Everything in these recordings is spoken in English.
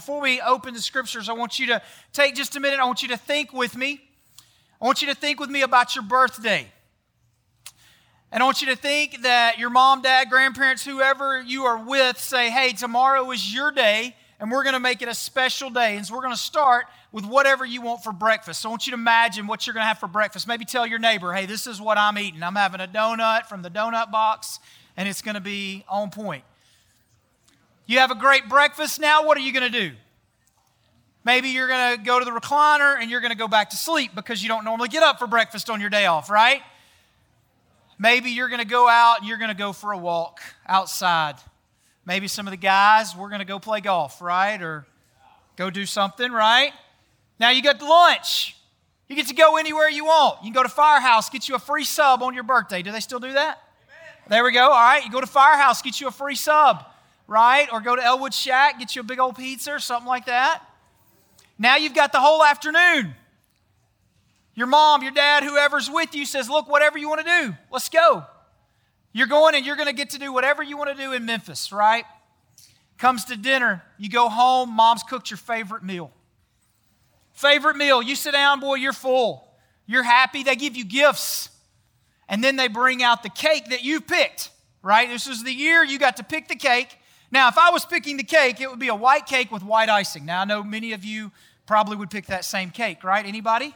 before we open the scriptures, I want you to take just a minute. I want you to think with me. I want you to think with me about your birthday. And I want you to think that your mom, dad, grandparents, whoever you are with, say, hey, tomorrow is your day, and we're going to make it a special day. And so we're going to start with whatever you want for breakfast. So I want you to imagine what you're going to have for breakfast. Maybe tell your neighbor, hey, this is what I'm eating. I'm having a donut from the donut box, and it's going to be on point. You have a great breakfast now, what are you going to do? Maybe you're going to go to the recliner and you're going to go back to sleep because you don't normally get up for breakfast on your day off, right? Maybe you're going to go out and you're going to go for a walk outside. Maybe some of the guys, we're going to go play golf, right? Or go do something, right? Now you got lunch. You get to go anywhere you want. You can go to Firehouse, get you a free sub on your birthday. Do they still do that? Amen. There we go. All right. You go to Firehouse, get you a free sub, right? Or go to Elwood Shack, get you a big old pizza or something like that. Now you've got the whole afternoon. Your mom, your dad, whoever's with you says, Look, whatever you want to do, let's go. You're going and you're going to get to do whatever you want to do in Memphis, right? Comes to dinner, you go home, mom's cooked your favorite meal. Favorite meal, you sit down, boy, you're full. You're happy. They give you gifts. And then they bring out the cake that you picked, right? This is the year you got to pick the cake. Now, if I was picking the cake, it would be a white cake with white icing. Now, I know many of you probably would pick that same cake, right? Anybody?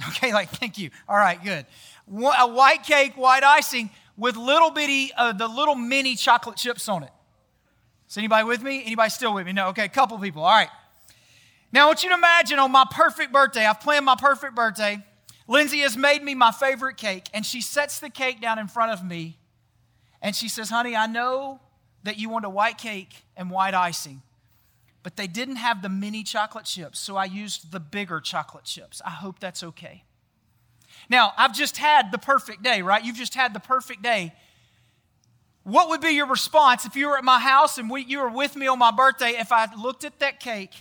Okay, like, thank you. All right, good. A white cake, white icing with little bitty, uh, the little mini chocolate chips on it. Is anybody with me? Anybody still with me? No, okay, a couple people. All right. Now, I want you to imagine on my perfect birthday, I've planned my perfect birthday. Lindsay has made me my favorite cake, and she sets the cake down in front of me, and she says, Honey, I know that you want a white cake and white icing, but they didn't have the mini chocolate chips, so I used the bigger chocolate chips. I hope that's okay. Now, I've just had the perfect day, right? You've just had the perfect day. What would be your response if you were at my house and we, you were with me on my birthday if I looked at that cake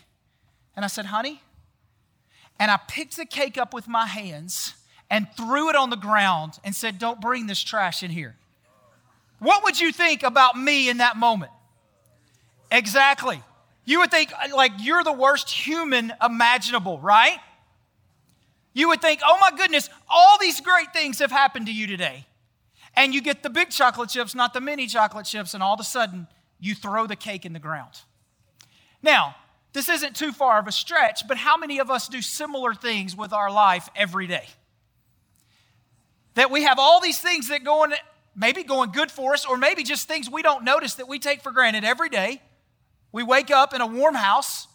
and I said, honey, and I picked the cake up with my hands and threw it on the ground and said, don't bring this trash in here? What would you think about me in that moment? Exactly. You would think like you're the worst human imaginable, right? You would think, oh my goodness, all these great things have happened to you today. And you get the big chocolate chips, not the mini chocolate chips, and all of a sudden you throw the cake in the ground. Now, this isn't too far of a stretch, but how many of us do similar things with our life every day? That we have all these things that going maybe going good for us, or maybe just things we don't notice that we take for granted every day. We wake up in a warm house.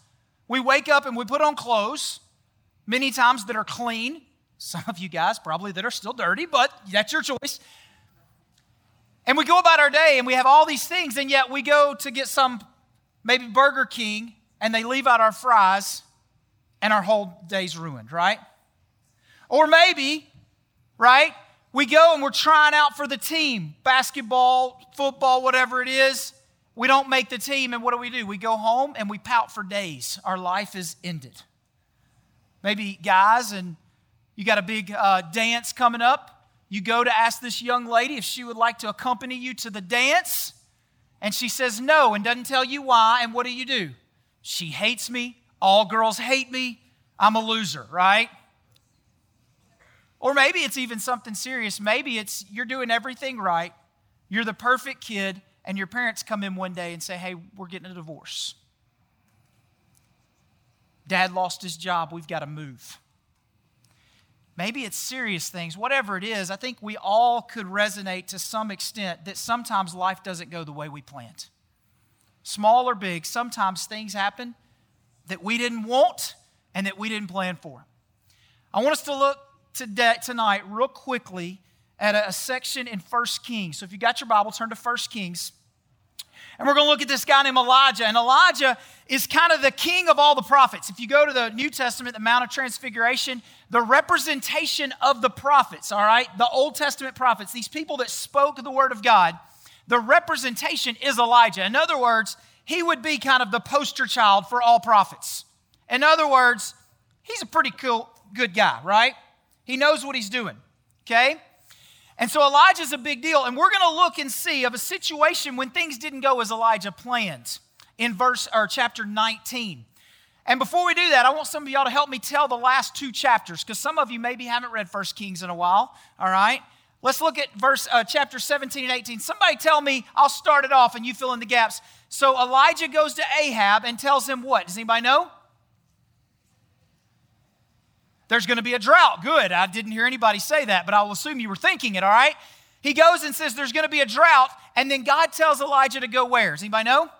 We wake up and we put on clothes, many times that are clean. Some of you guys probably that are still dirty, but that's your choice. And we go about our day and we have all these things, and yet we go to get some, maybe Burger King, and they leave out our fries, and our whole day's ruined, right? Or maybe, right, we go and we're trying out for the team basketball, football, whatever it is we don't make the team, and what do we do? We go home and we pout for days. Our life is ended. Maybe guys, and you got a big uh, dance coming up. You go to ask this young lady if she would like to accompany you to the dance, and she says no and doesn't tell you why. And what do you do? She hates me. All girls hate me. I'm a loser, right? Or maybe it's even something serious. Maybe it's you're doing everything right. You're the perfect kid and your parents come in one day and say, Hey, we're getting a divorce. Dad lost his job. We've got to move. Maybe it's serious things, whatever it is. I think we all could resonate to some extent that sometimes life doesn't go the way we planned. Small or big, sometimes things happen that we didn't want and that we didn't plan for. I want us to look today, tonight, real quickly, at a, a section in First Kings. So if you got your Bible, turn to First Kings. And we're going to look at this guy named Elijah. And Elijah is kind of the king of all the prophets. If you go to the New Testament, the Mount of Transfiguration, the representation of the prophets, all right, the Old Testament prophets, these people that spoke the word of God, the representation is Elijah. In other words, he would be kind of the poster child for all prophets. In other words, he's a pretty cool, good guy, right? He knows what he's doing, okay? And so Elijah's a big deal. And we're going to look and see of a situation when things didn't go as Elijah planned in verse or chapter 19. And before we do that, I want some of y'all to help me tell the last two chapters because some of you maybe haven't read First Kings in a while. All right? Let's look at verse uh, chapter 17 and 18. Somebody tell me, I'll start it off and you fill in the gaps. So Elijah goes to Ahab and tells him what? Does anybody know? There's going to be a drought. Good. I didn't hear anybody say that, but I'll assume you were thinking it, all right? He goes and says there's going to be a drought, and then God tells Elijah to go where? Does anybody know?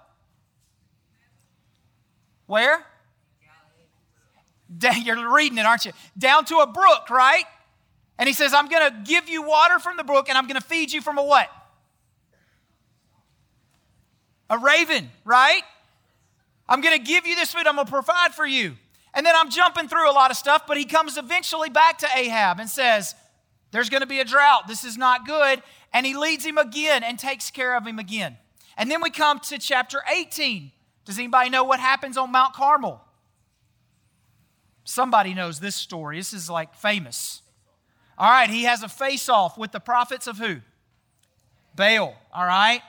Where? You're reading it, aren't you? Down to a brook, right? And he says, I'm going to give you water from the brook and I'm going to feed you from a what? A raven, right? I'm going to give you this food. I'm going to provide for you. And then I'm jumping through a lot of stuff, but he comes eventually back to Ahab and says, There's going to be a drought. This is not good. And he leads him again and takes care of him again. And then we come to chapter 18. Does anybody know what happens on Mount Carmel? Somebody knows this story. This is like famous. All right, he has a face off with the prophets of who? Baal. All right.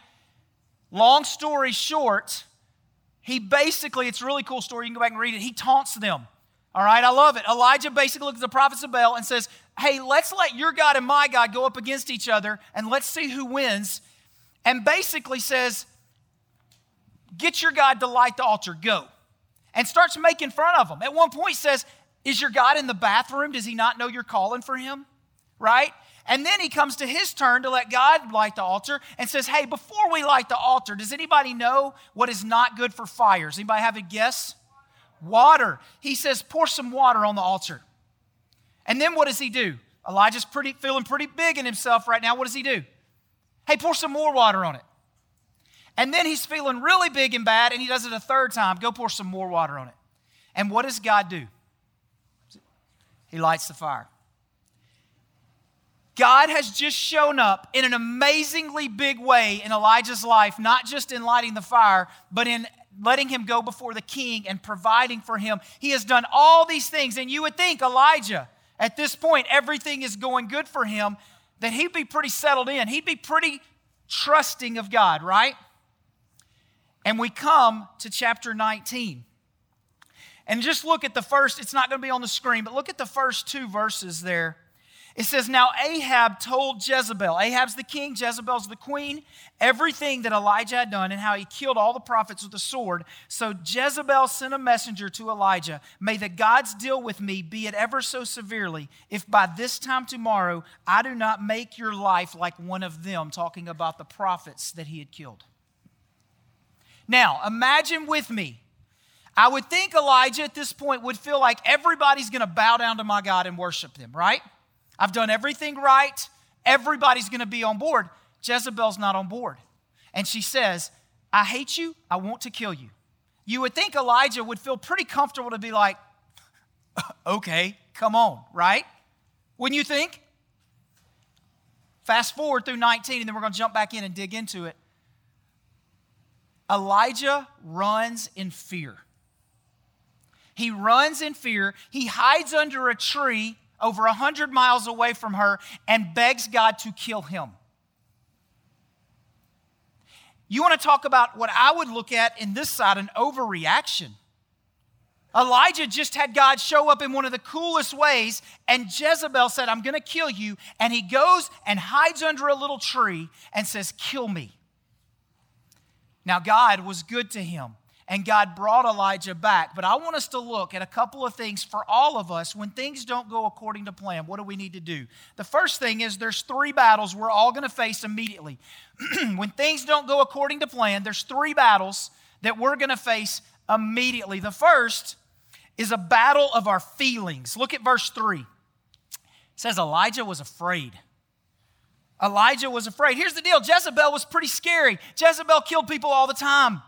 Long story short, he basically, it's a really cool story. You can go back and read it. He taunts them. All right, I love it. Elijah basically looks at the prophets of Baal and says, Hey, let's let your God and my God go up against each other and let's see who wins. And basically says, Get your God to light the altar, go and starts making fun of them. At one point says, Is your God in the bathroom? Does he not know you're calling for him? Right? And then he comes to his turn to let God light the altar and says, Hey, before we light the altar, does anybody know what is not good for fires? Anybody have a guess? Water. He says, Pour some water on the altar. And then what does he do? Elijah's pretty, feeling pretty big in himself right now. What does he do? Hey, pour some more water on it. And then he's feeling really big and bad, and he does it a third time. Go pour some more water on it. And what does God do? He lights the fire. God has just shown up in an amazingly big way in Elijah's life, not just in lighting the fire, but in letting him go before the king and providing for him. He has done all these things, and you would think Elijah, at this point, everything is going good for him, that he'd be pretty settled in. He'd be pretty trusting of God, right? And we come to chapter 19. And just look at the first, it's not going to be on the screen, but look at the first two verses there. It says, Now Ahab told Jezebel, Ahab's the king, Jezebel's the queen, everything that Elijah had done and how he killed all the prophets with a sword. So Jezebel sent a messenger to Elijah May the gods deal with me, be it ever so severely, if by this time tomorrow I do not make your life like one of them, talking about the prophets that he had killed. Now, imagine with me. I would think Elijah at this point would feel like everybody's going to bow down to my God and worship him, right? I've done everything right. Everybody's going to be on board. Jezebel's not on board. And she says, I hate you. I want to kill you. You would think Elijah would feel pretty comfortable to be like, okay, come on, right? Wouldn't you think? Fast forward through 19, and then we're going to jump back in and dig into it. Elijah runs in fear. He runs in fear. He hides under a tree over 100 miles away from her and begs God to kill him. You want to talk about what I would look at in this side an overreaction. Elijah just had God show up in one of the coolest ways, and Jezebel said, I'm going to kill you. And he goes and hides under a little tree and says, Kill me. Now, God was good to him, and God brought Elijah back. But I want us to look at a couple of things for all of us when things don't go according to plan. What do we need to do? The first thing is there's three battles we're all going to face immediately. when things don't go according to plan, there's three battles that we're going to face immediately. The first is a battle of our feelings. Look at verse 3. It says Elijah was afraid. Elijah was afraid. Here's the deal Jezebel was pretty scary. Jezebel killed people all the time.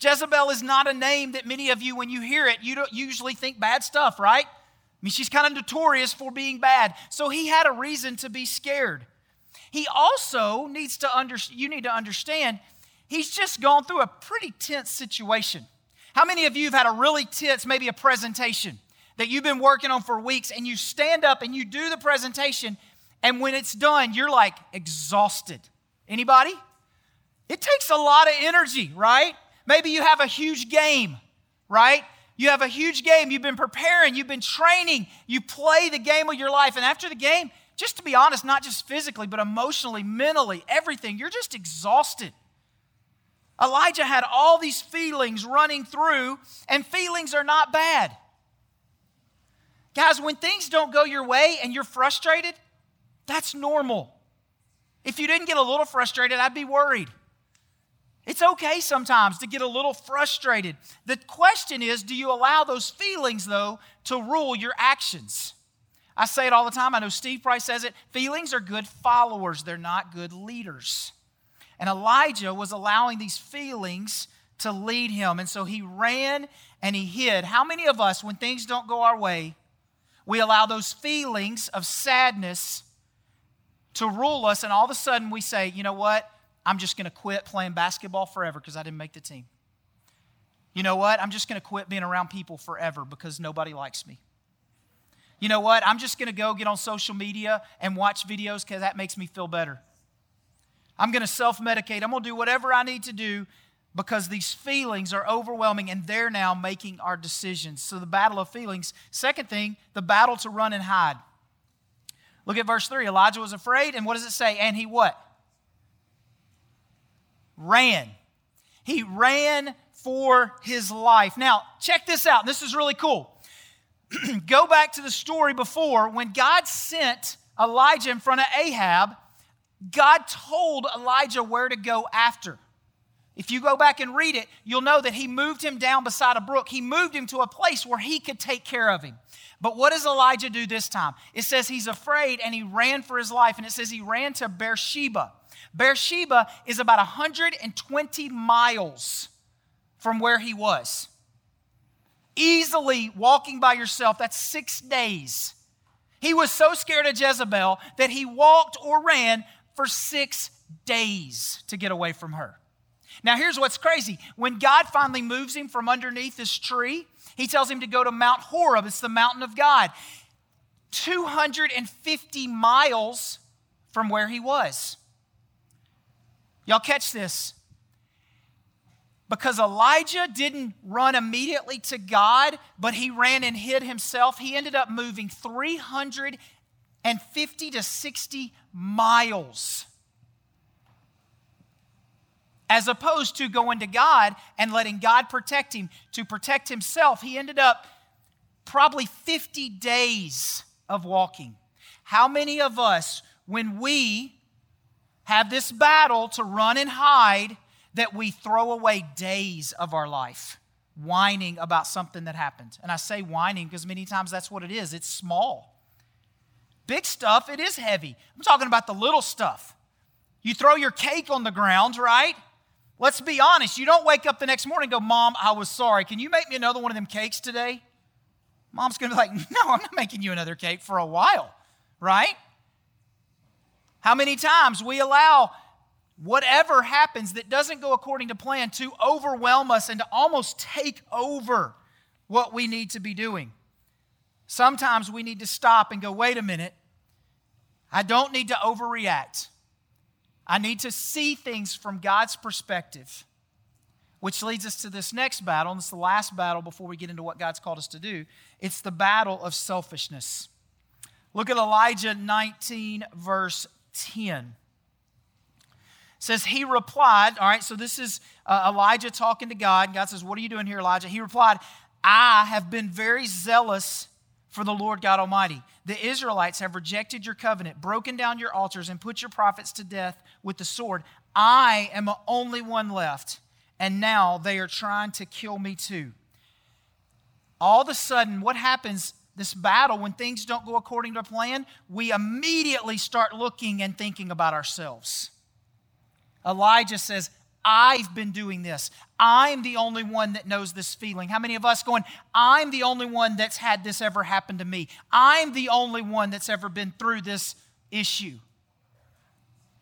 Jezebel is not a name that many of you, when you hear it, you don't usually think bad stuff, right? I mean, she's kind of notorious for being bad. So he had a reason to be scared. He also needs to understand, you need to understand, he's just gone through a pretty tense situation. How many of you have had a really tense, maybe a presentation that you've been working on for weeks, and you stand up and you do the presentation, and when it's done, you're like exhausted. Anybody? It takes a lot of energy, right? Maybe you have a huge game, right? You have a huge game. You've been preparing, you've been training, you play the game of your life. And after the game, just to be honest, not just physically, but emotionally, mentally, everything, you're just exhausted. Elijah had all these feelings running through, and feelings are not bad. Guys, when things don't go your way and you're frustrated, that's normal. If you didn't get a little frustrated, I'd be worried. It's okay sometimes to get a little frustrated. The question is do you allow those feelings, though, to rule your actions? I say it all the time. I know Steve Price says it. Feelings are good followers, they're not good leaders. And Elijah was allowing these feelings to lead him. And so he ran and he hid. How many of us, when things don't go our way, we allow those feelings of sadness to rule us, and all of a sudden we say, you know what? I'm just going to quit playing basketball forever because I didn't make the team. You know what? I'm just going to quit being around people forever because nobody likes me. You know what? I'm just going to go get on social media and watch videos because that makes me feel better. I'm going to self medicate. I'm going to do whatever I need to do because these feelings are overwhelming and they're now making our decisions. So, the battle of feelings. Second thing, the battle to run and hide. Look at verse 3. Elijah was afraid, and what does it say? And he what? Ran. He ran for his life. Now, check this out. This is really cool. Go back to the story before when God sent Elijah in front of Ahab, God told Elijah where to go after. If you go back and read it, you'll know that he moved him down beside a brook. He moved him to a place where he could take care of him. But what does Elijah do this time? It says he's afraid and he ran for his life, and it says he ran to Beersheba. Beersheba is about 120 miles from where he was. Easily walking by yourself, that's six days. He was so scared of Jezebel that he walked or ran for six days to get away from her. Now, here's what's crazy. When God finally moves him from underneath this tree, he tells him to go to Mount Horeb. It's the mountain of God. 250 miles from where he was. Y'all catch this? Because Elijah didn't run immediately to God, but he ran and hid himself, he ended up moving 350 to 60 miles as opposed to going to God and letting God protect him to protect himself. He ended up probably 50 days of walking. How many of us, when we have this battle to run and hide, that we throw away days of our life whining about something that happened? And I say whining because many times that's what it is it's small. Big stuff, it is heavy. I'm talking about the little stuff. You throw your cake on the ground, right? Let's be honest. You don't wake up the next morning and go, Mom, I was sorry. Can you make me another one of them cakes today? Mom's going to be like, No, I'm not making you another cake for a while, right? How many times we allow whatever happens that doesn't go according to plan to overwhelm us and to almost take over what we need to be doing? Sometimes we need to stop and go, Wait a minute. I don't need to overreact. I need to see things from God's perspective, which leads us to this next battle, and it's the last battle before we get into what God's called us to do. It's the battle of selfishness. Look at Elijah 19, verse 10. Says, He replied, all right, so this is uh, Elijah talking to God. God says, What are you doing here, Elijah? He replied, I have been very zealous for the Lord God Almighty. The Israelites have rejected your covenant, broken down your altars, and put your prophets to death with the sword. I am the only one left, and now they are trying to kill me too. All of a sudden, what happens this battle, when things don't go according to plan, we immediately start looking and thinking about ourselves. Elijah says, I've been doing this. I'm the only one that knows this feeling. How many of us going, I'm the only one that's had this ever happen to me? I'm the only one that's ever been through this issue.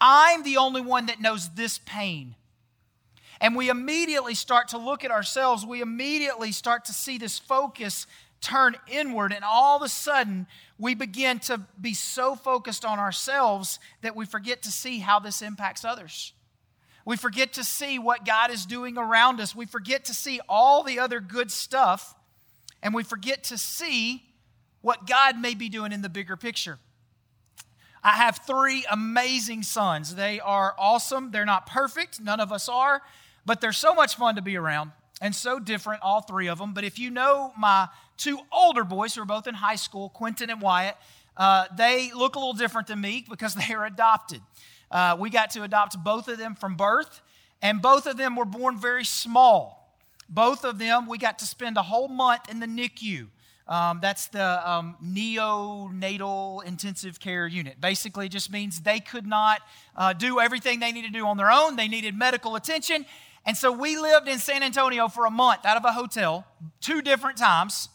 I'm the only one that knows this pain. And we immediately start to look at ourselves. We immediately start to see this focus turn inward. And all of a sudden, we begin to be so focused on ourselves that we forget to see how this impacts others. We forget to see what God is doing around us. We forget to see all the other good stuff, and we forget to see what God may be doing in the bigger picture. I have three amazing sons. They are awesome. They're not perfect, none of us are, but they're so much fun to be around and so different, all three of them. But if you know my two older boys who are both in high school, Quentin and Wyatt, uh, they look a little different than me because they are adopted. Uh, we got to adopt both of them from birth, and both of them were born very small. Both of them, we got to spend a whole month in the NICU. Um, that's the um, neonatal intensive care unit. Basically, just means they could not uh, do everything they needed to do on their own. They needed medical attention. And so we lived in San Antonio for a month out of a hotel, two different times,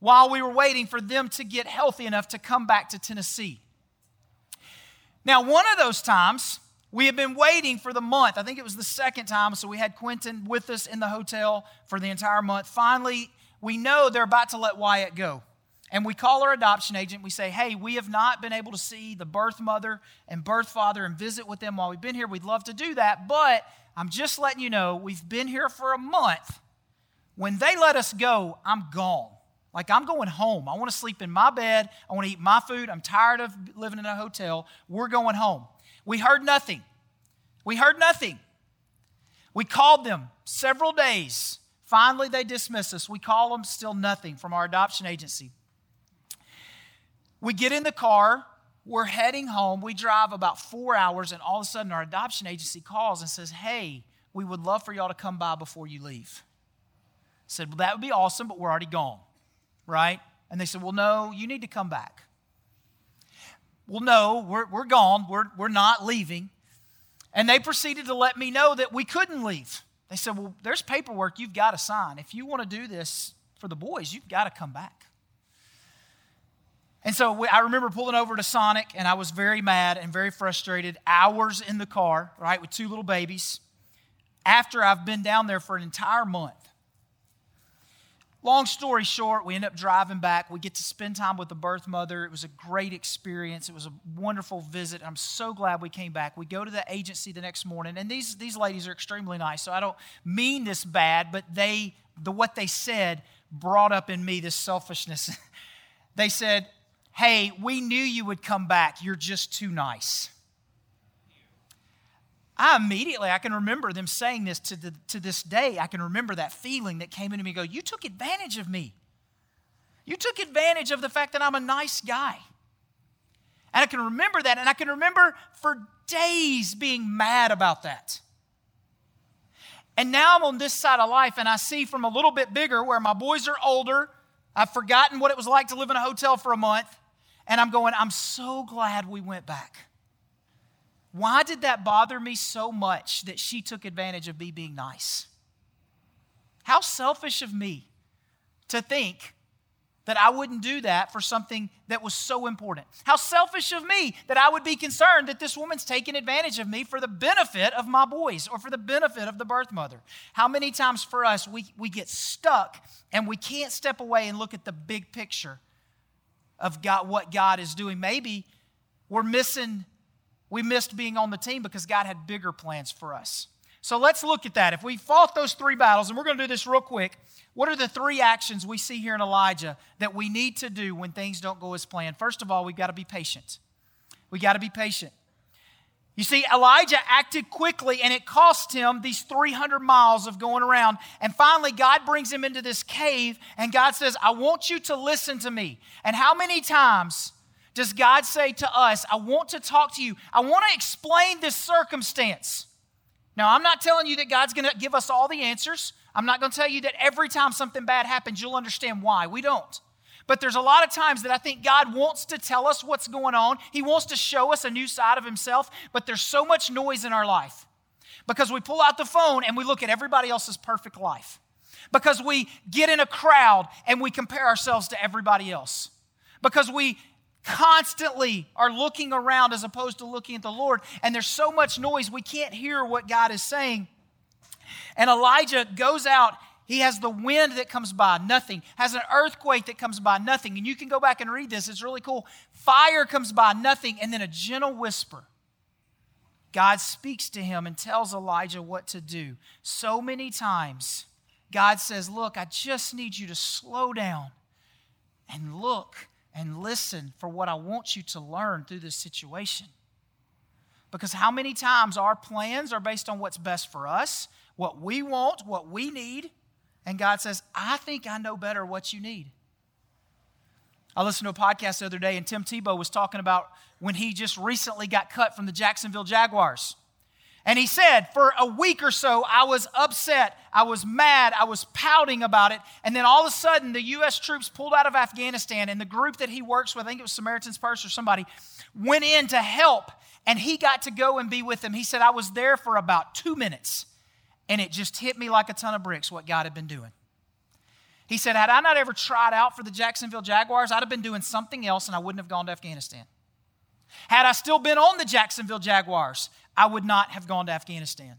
while we were waiting for them to get healthy enough to come back to Tennessee. Now, one of those times, we had been waiting for the month. I think it was the second time. So we had Quentin with us in the hotel for the entire month. Finally, we know they're about to let Wyatt go. And we call our adoption agent. We say, hey, we have not been able to see the birth mother and birth father and visit with them while we've been here. We'd love to do that, but I'm just letting you know we've been here for a month. When they let us go, I'm gone. Like, I'm going home. I want to sleep in my bed. I want to eat my food. I'm tired of living in a hotel. We're going home. We heard nothing. We heard nothing. We called them several days. Finally, they dismiss us. We call them still nothing from our adoption agency. We get in the car. We're heading home. We drive about four hours, and all of a sudden, our adoption agency calls and says, Hey, we would love for y'all to come by before you leave. I said, Well, that would be awesome, but we're already gone right? And they said, Well, no, you need to come back. Well, no, we're, we're gone. We're, we're not leaving. And they proceeded to let me know that we couldn't leave. They said, Well, there's paperwork you've got to sign. If you want to do this for the boys, you've got to come back. And so we, I remember pulling over to Sonic, and I was very mad and very frustrated, hours in the car, right, with two little babies, after I've been down there for an entire month. Long story short, we end up driving back. We get to spend time with the birth mother. It was a great experience. It was a wonderful visit. I'm so glad we came back. We go to the agency the next morning, and these, these ladies are extremely nice. So I don't mean this bad, but they the what they said brought up in me this selfishness. they said, Hey, we knew you would come back. You're just too nice. I immediately, I can remember them saying this to, the, to this day. I can remember that feeling that came into me go, You took advantage of me. You took advantage of the fact that I'm a nice guy. And I can remember that, and I can remember for days being mad about that. And now I'm on this side of life, and I see from a little bit bigger where my boys are older. I've forgotten what it was like to live in a hotel for a month. And I'm going, I'm so glad we went back. Why did that bother me so much that she took advantage of me being nice? How selfish of me to think that I wouldn't do that for something that was so important. How selfish of me that I would be concerned that this woman's taking advantage of me for the benefit of my boys or for the benefit of the birth mother. How many times for us we, we get stuck and we can't step away and look at the big picture of God, what God is doing? Maybe we're missing we missed being on the team because God had bigger plans for us. So let's look at that. If we fought those three battles, and we're going to do this real quick, what are the three actions we see here in Elijah that we need to do when things don't go as planned? First of all, we've got to be patient. We got to be patient. You see, Elijah acted quickly and it cost him these 300 miles of going around. And finally, God brings him into this cave and God says, I want you to listen to me. And how many times does God say to us, I want to talk to you, I want to explain this circumstance? Now, I'm not telling you that God's going to give us all the answers. I'm not going to tell you that every time something bad happens, you'll understand why. We don't. But there's a lot of times that I think God wants to tell us what's going on. He wants to show us a new side of Himself, but there's so much noise in our life because we pull out the phone and we look at everybody else's perfect life. Because we get in a crowd and we compare ourselves to everybody else. Because we constantly are looking around as opposed to looking at the Lord. And there's so much noise, we can't hear what God is saying. And Elijah goes out. He has the wind that comes by, nothing. Has an earthquake that comes by, nothing. And you can go back and read this, it's really cool. Fire comes by, nothing. And then a gentle whisper God speaks to him and tells Elijah what to do. So many times, God says, Look, I just need you to slow down and look and listen for what I want you to learn through this situation. Because how many times our plans are based on what's best for us, what we want, what we need, and God says, I think I know better what you need. I listened to a podcast the other day, and Tim Tebow was talking about when he just recently got cut from the Jacksonville Jaguars. And he said, for a week or so, I was upset, I was mad, I was pouting about it. And then all of a sudden, the U.S. troops pulled out of Afghanistan, and the group that he works with, I think it was Samaritan's Purse or somebody, went in to help, and he got to go and be with them. He said, I was there for about two minutes, and it just hit me like a ton of bricks what God had been doing. He said, Had I not ever tried out for the Jacksonville Jaguars, I'd have been doing something else and I wouldn't have gone to Afghanistan. Had I still been on the Jacksonville Jaguars, I would not have gone to Afghanistan.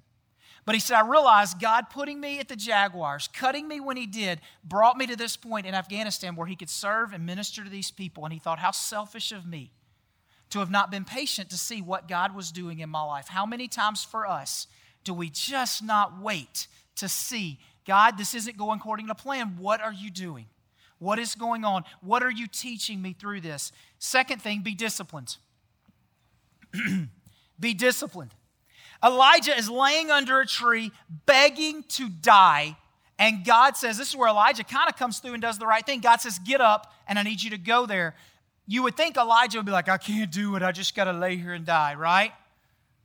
But he said, I realized God putting me at the Jaguars, cutting me when he did, brought me to this point in Afghanistan where he could serve and minister to these people. And he thought, how selfish of me to have not been patient to see what God was doing in my life. How many times for us do we just not wait to see God, this isn't going according to plan. What are you doing? What is going on? What are you teaching me through this? Second thing, be disciplined. be disciplined. Elijah is laying under a tree begging to die. And God says, This is where Elijah kind of comes through and does the right thing. God says, Get up, and I need you to go there. You would think Elijah would be like, I can't do it. I just got to lay here and die, right?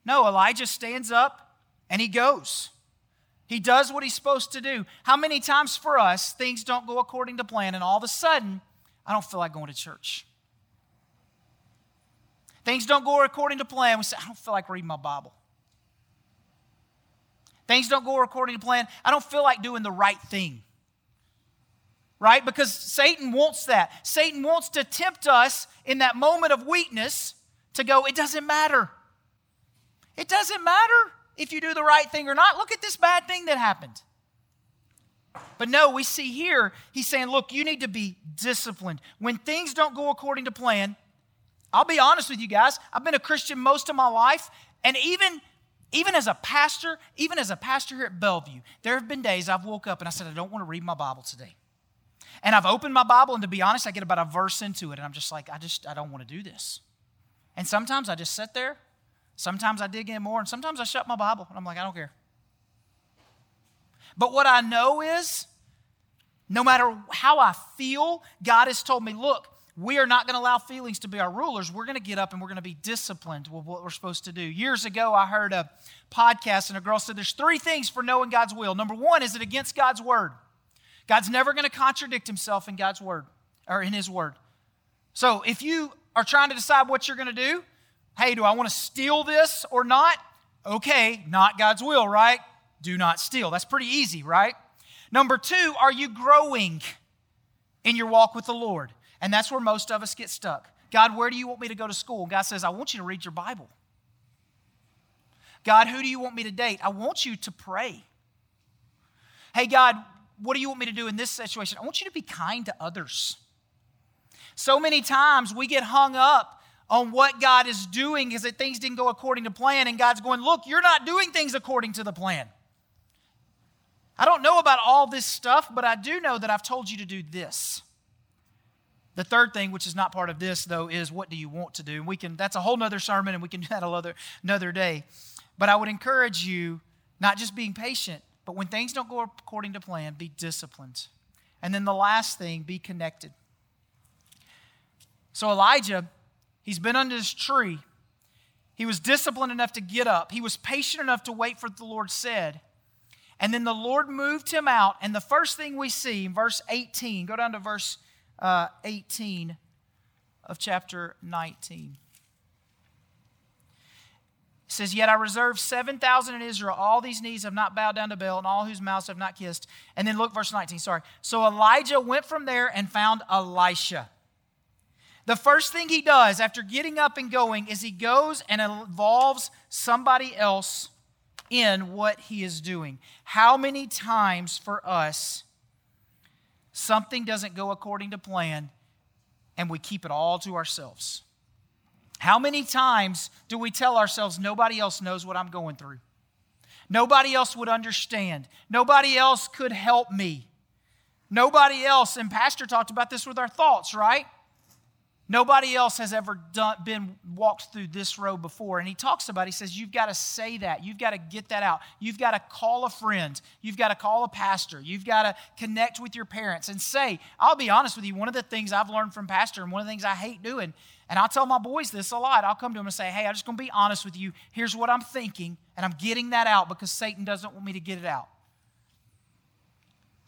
No, Elijah stands up and he goes. He does what he's supposed to do. How many times for us things don't go according to plan and all of a sudden I don't feel like going to church? Things don't go according to plan. We say, I don't feel like reading my Bible. Things don't go according to plan. I don't feel like doing the right thing. Right? Because Satan wants that. Satan wants to tempt us in that moment of weakness to go, it doesn't matter. It doesn't matter if you do the right thing or not. Look at this bad thing that happened. But no, we see here, he's saying, look, you need to be disciplined. When things don't go according to plan, I'll be honest with you guys, I've been a Christian most of my life, and even even as a pastor, even as a pastor here at Bellevue, there have been days I've woke up and I said, I don't want to read my Bible today. And I've opened my Bible, and to be honest, I get about a verse into it, and I'm just like, I just, I don't want to do this. And sometimes I just sit there Sometimes I dig in more, and sometimes I shut my Bible, and I'm like, I don't care. But what I know is, no matter how I feel, God has told me, look, we are not going to allow feelings to be our rulers. We're going to get up and we're going to be disciplined with what we're supposed to do. Years ago, I heard a podcast, and a girl said there's three things for knowing God's will. Number one, is it against God's word? God's never going to contradict himself in God's word or in his word. So if you are trying to decide what you're going to do, hey, do I want to steal this or not? Okay, not God's will, right? Do not steal. That's pretty easy, right? Number two, are you growing in your walk with the Lord? And that's where most of us get stuck. God, where do you want me to go to school? God says, I want you to read your Bible. God, who do you want me to date? I want you to pray. Hey, God, what do you want me to do in this situation? I want you to be kind to others. So many times we get hung up on what God is doing is that things didn't go according to plan, and God's going, Look, you're not doing things according to the plan. I don't know about all this stuff, but I do know that I've told you to do this. The third thing, which is not part of this, though, is what do you want to do? And we can, that's a whole nother sermon, and we can do that another, another day. But I would encourage you, not just being patient, but when things don't go according to plan, be disciplined. And then the last thing, be connected. So Elijah He's been under this tree. He was disciplined enough to get up. He was patient enough to wait for what the Lord said. And then the Lord moved him out. And the first thing we see in verse 18, go down to verse uh, 18 of chapter 19. It says, Yet I reserved 7,000 in Israel. All these knees have not bowed down to Baal, and all whose mouths have not kissed. And then look, verse 19, sorry. So Elijah went from there and found Elisha the first thing he does after getting up and going is he goes and involves somebody else in what he is doing. How many times for us something doesn't go according to plan and we keep it all to ourselves? How many times do we tell ourselves, nobody else knows what I'm going through? Nobody else would understand. Nobody else could help me. Nobody else, and Pastor talked about this with our thoughts, right? Nobody else has ever done, been walked through this road before. And he talks about, he says, you've got to say that. You've got to get that out. You've got to call a friend. You've got to call a pastor. You've got to connect with your parents and say, I'll be honest with you, one of the things I've learned from Pastor and one of the things I hate doing, and I'll tell my boys this a lot. I'll come to them and say, hey, I'm just going to be honest with you. Here's what I'm thinking, and I'm getting that out because Satan doesn't want me to get it out.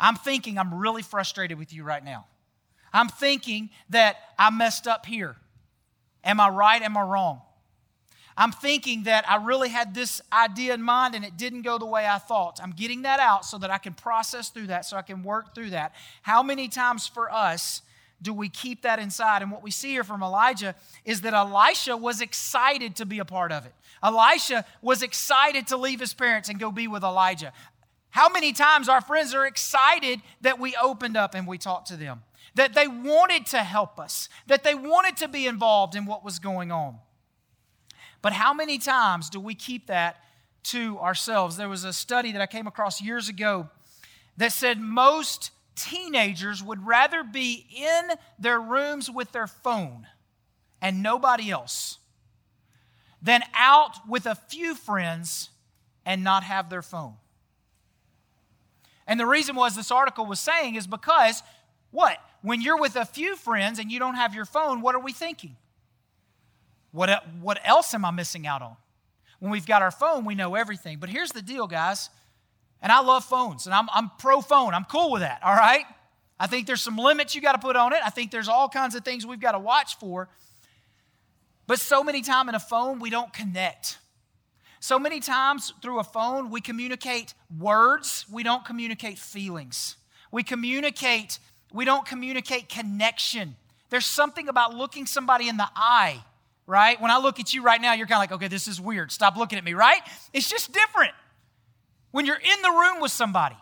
I'm thinking I'm really frustrated with you right now. I'm thinking that I messed up here. Am I right? Am I wrong? I'm thinking that I really had this idea in mind and it didn't go the way I thought. I'm getting that out so that I can process through that, so I can work through that. How many times for us do we keep that inside? And what we see here from Elijah is that Elisha was excited to be a part of it. Elisha was excited to leave his parents and go be with Elijah. How many times our friends are excited that we opened up and we talked to them? That they wanted to help us, that they wanted to be involved in what was going on. But how many times do we keep that to ourselves? There was a study that I came across years ago that said most teenagers would rather be in their rooms with their phone and nobody else than out with a few friends and not have their phone. And the reason was this article was saying is because what? When you're with a few friends and you don't have your phone, what are we thinking? What, what else am I missing out on? When we've got our phone, we know everything. But here's the deal, guys. And I love phones, and I'm, I'm pro phone. I'm cool with that, all right? I think there's some limits you got to put on it. I think there's all kinds of things we've got to watch for. But so many times in a phone, we don't connect. So many times through a phone, we communicate words, we don't communicate feelings. We communicate we don't communicate connection. There's something about looking somebody in the eye, right? When I look at you right now, you're kind of like, okay, this is weird. Stop looking at me, right? It's just different when you're in the room with somebody.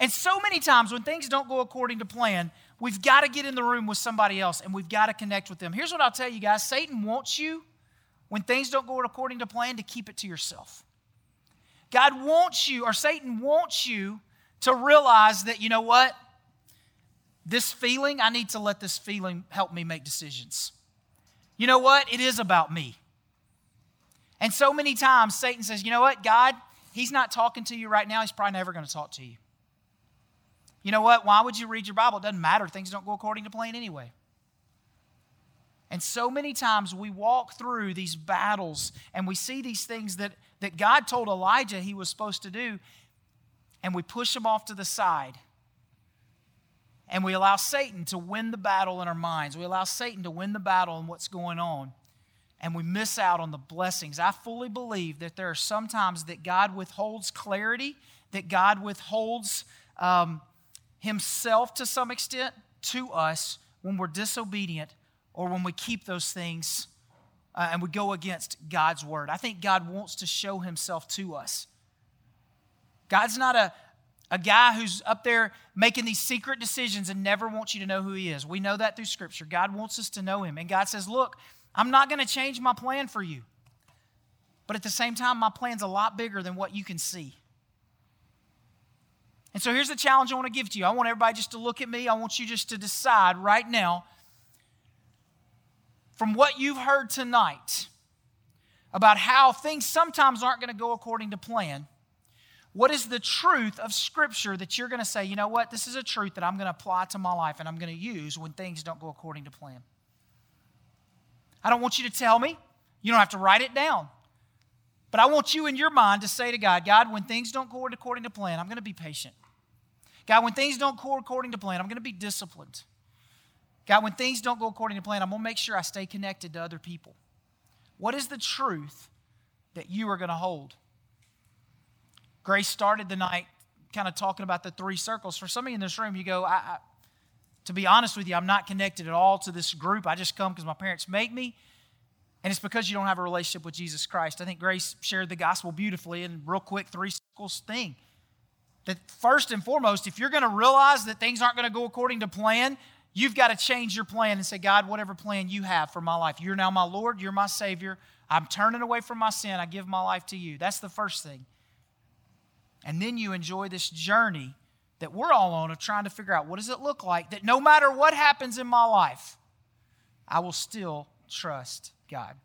And so many times when things don't go according to plan, we've got to get in the room with somebody else and we've got to connect with them. Here's what I'll tell you guys Satan wants you, when things don't go according to plan, to keep it to yourself. God wants you, or Satan wants you to realize that, you know what? This feeling, I need to let this feeling help me make decisions. You know what? It is about me. And so many times Satan says, you know what, God, he's not talking to you right now. He's probably never going to talk to you. You know what? Why would you read your Bible? It doesn't matter. Things don't go according to plan anyway. And so many times we walk through these battles and we see these things that, that God told Elijah he was supposed to do, and we push them off to the side and we allow Satan to win the battle in our minds. We allow Satan to win the battle in what's going on, and we miss out on the blessings. I fully believe that there are some times that God withholds clarity, that God withholds um, Himself to some extent to us when we're disobedient or when we keep those things uh, and we go against God's word. I think God wants to show Himself to us. God's not a, a guy who's up there making these secret decisions and never wants you to know who he is. We know that through Scripture. God wants us to know him. And God says, Look, I'm not going to change my plan for you. But at the same time, my plan's a lot bigger than what you can see. And so here's the challenge I want to give to you. I want everybody just to look at me. I want you just to decide right now from what you've heard tonight about how things sometimes aren't going to go according to plan what is the truth of Scripture that you're going to say, you know what, this is a truth that I'm going to apply to my life and I'm going to use when things don't go according to plan? I don't want you to tell me. You don't have to write it down. But I want you in your mind to say to God, God, when things don't go according to plan, I'm going to be patient. God, when things don't go according to plan, I'm going to be disciplined. God, when things don't go according to plan, I'm going to make sure I stay connected to other people. What is the truth that you are going to hold? Grace started the night kind of talking about the three circles. For some of you in this room, you go, I, I, to be honest with you, I'm not connected at all to this group. I just come because my parents make me. And it's because you don't have a relationship with Jesus Christ. I think Grace shared the gospel beautifully and real quick three circles thing. That first and foremost, if you're going to realize that things aren't going to go according to plan, You've got to change your plan and say, God, whatever plan you have for my life, you're now my Lord, you're my Savior. I'm turning away from my sin. I give my life to you. That's the first thing. And then you enjoy this journey that we're all on of trying to figure out what does it look like that no matter what happens in my life, I will still trust God.